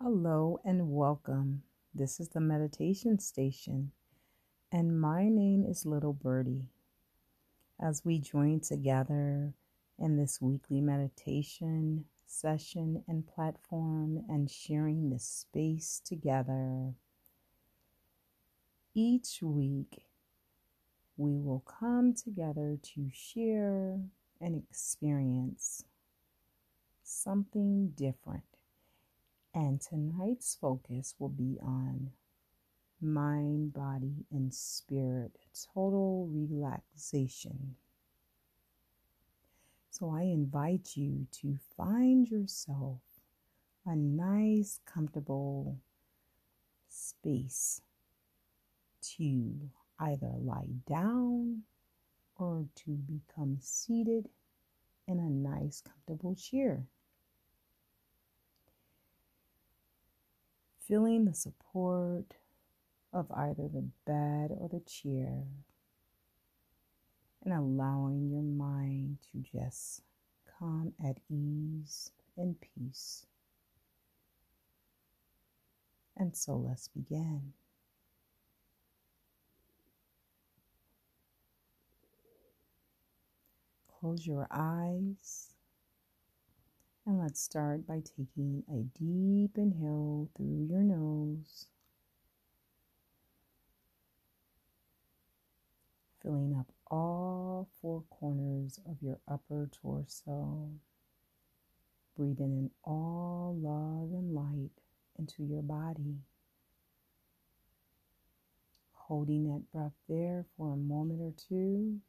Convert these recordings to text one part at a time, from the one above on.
Hello and welcome. This is the meditation station, and my name is Little Birdie. As we join together in this weekly meditation session and platform and sharing this space together, each week we will come together to share and experience something different and tonight's focus will be on mind, body, and spirit, total relaxation. So I invite you to find yourself a nice, comfortable space to either lie down or to become seated in a nice, comfortable chair. Feeling the support of either the bed or the chair, and allowing your mind to just come at ease and peace. And so let's begin. Close your eyes and let's start by taking a deep inhale through your nose, filling up all four corners of your upper torso. Breathing in all love and light into your body. Holding that breath there for a moment or two.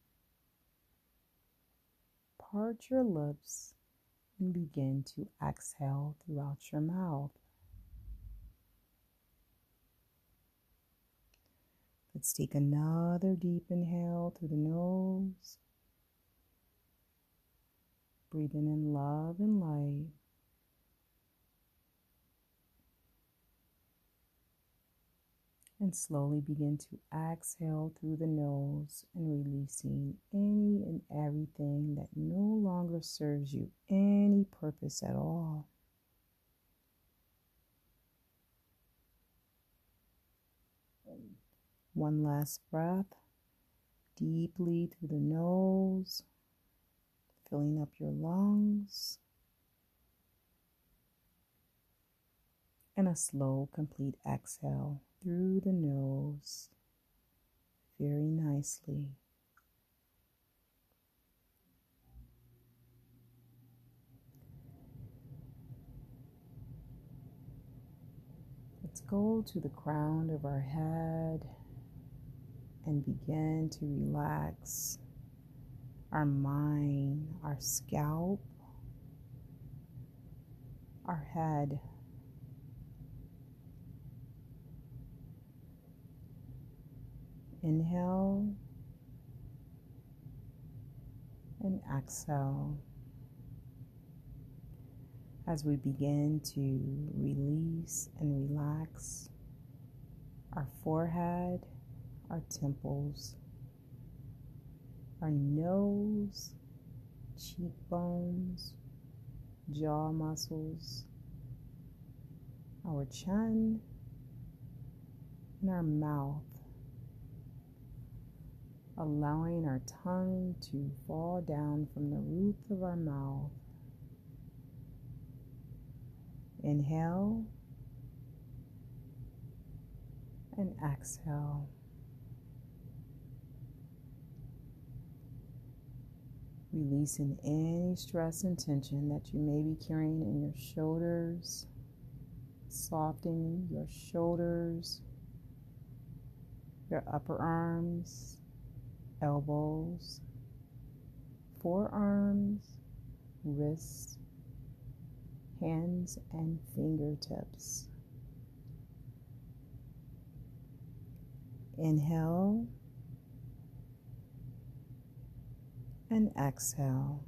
Part your lips and begin to exhale throughout your mouth. Let's take another deep inhale through the nose. Breathing in love and light. And slowly begin to exhale through the nose and releasing any and everything that no longer serves you any purpose at all. One last breath deeply through the nose, filling up your lungs. And a slow, complete exhale through the nose very nicely. Let's go to the crown of our head and begin to relax our mind, our scalp, our head. Inhale and exhale. As we begin to release and relax our forehead, our temples, our nose, cheekbones, jaw muscles, our chin, and our mouth allowing our tongue to fall down from the roof of our mouth. Inhale and exhale. Releasing any stress and tension that you may be carrying in your shoulders, softening your shoulders, your upper arms, elbows, forearms, wrists, hands, and fingertips. Inhale and exhale.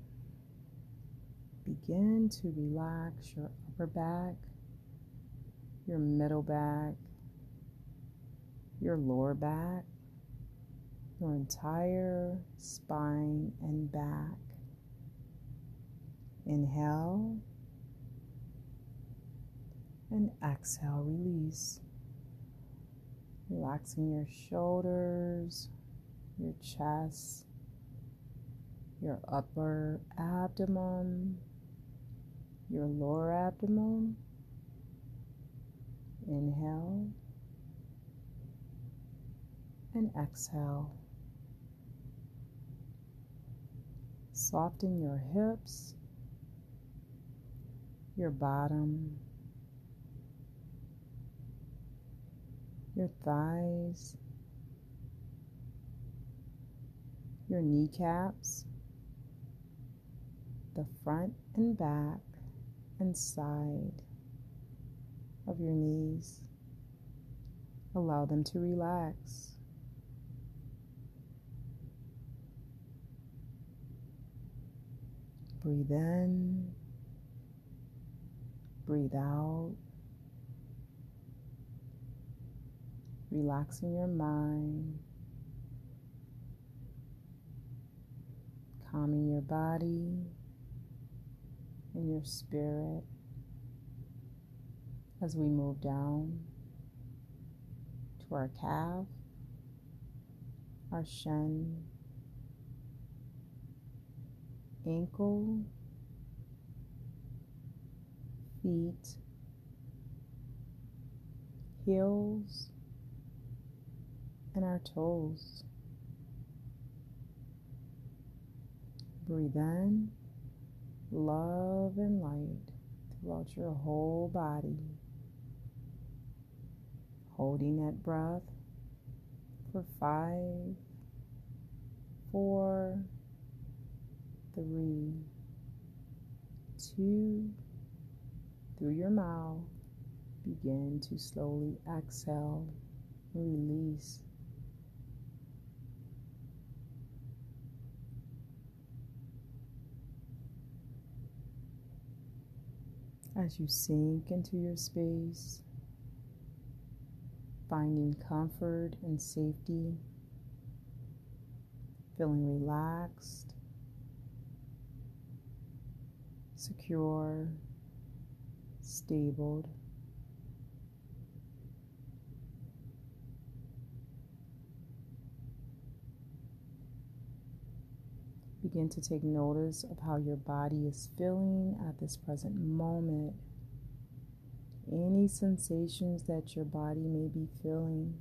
Begin to relax your upper back, your middle back, your lower back, your entire spine and back. Inhale And exhale, release. Relaxing your shoulders, your chest, your upper abdomen, your lower abdomen. Inhale and exhale. Soften your hips, your bottom, your thighs, your kneecaps, the front and back and side of your knees. Allow them to relax. Breathe in, breathe out, relaxing your mind, calming your body and your spirit as we move down to our calf, our shin, ankle, feet, heels, and our toes. Breathe in love and light throughout your whole body. Holding that breath for five, four, three, two, through your mouth, begin to slowly exhale release. As you sink into your space, finding comfort and safety, feeling relaxed secure, stable. Begin to take notice of how your body is feeling at this present moment. Any sensations that your body may be feeling.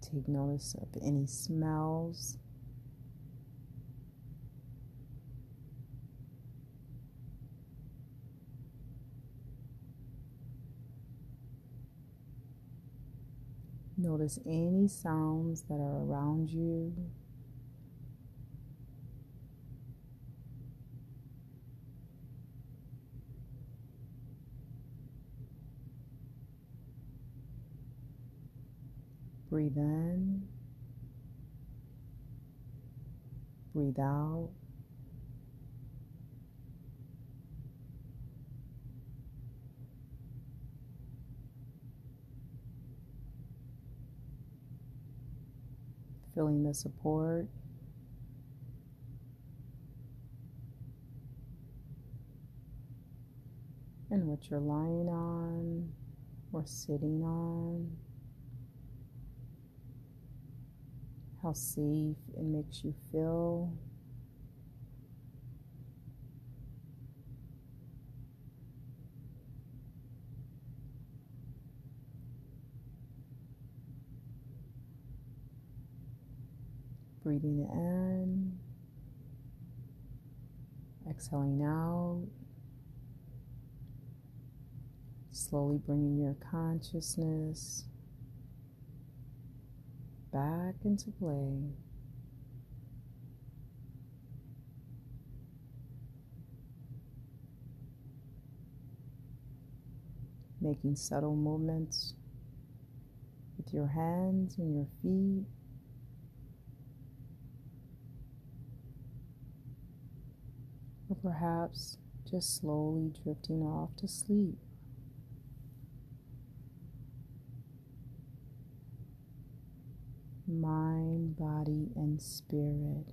Take notice of any smells Notice any sounds that are around you. Breathe in, breathe out. Feeling the support. And what you're lying on or sitting on, how safe it makes you feel. Breathing in, exhaling out, slowly bringing your consciousness back into play. Making subtle movements with your hands and your feet. Or perhaps just slowly drifting off to sleep. Mind, body, and spirit.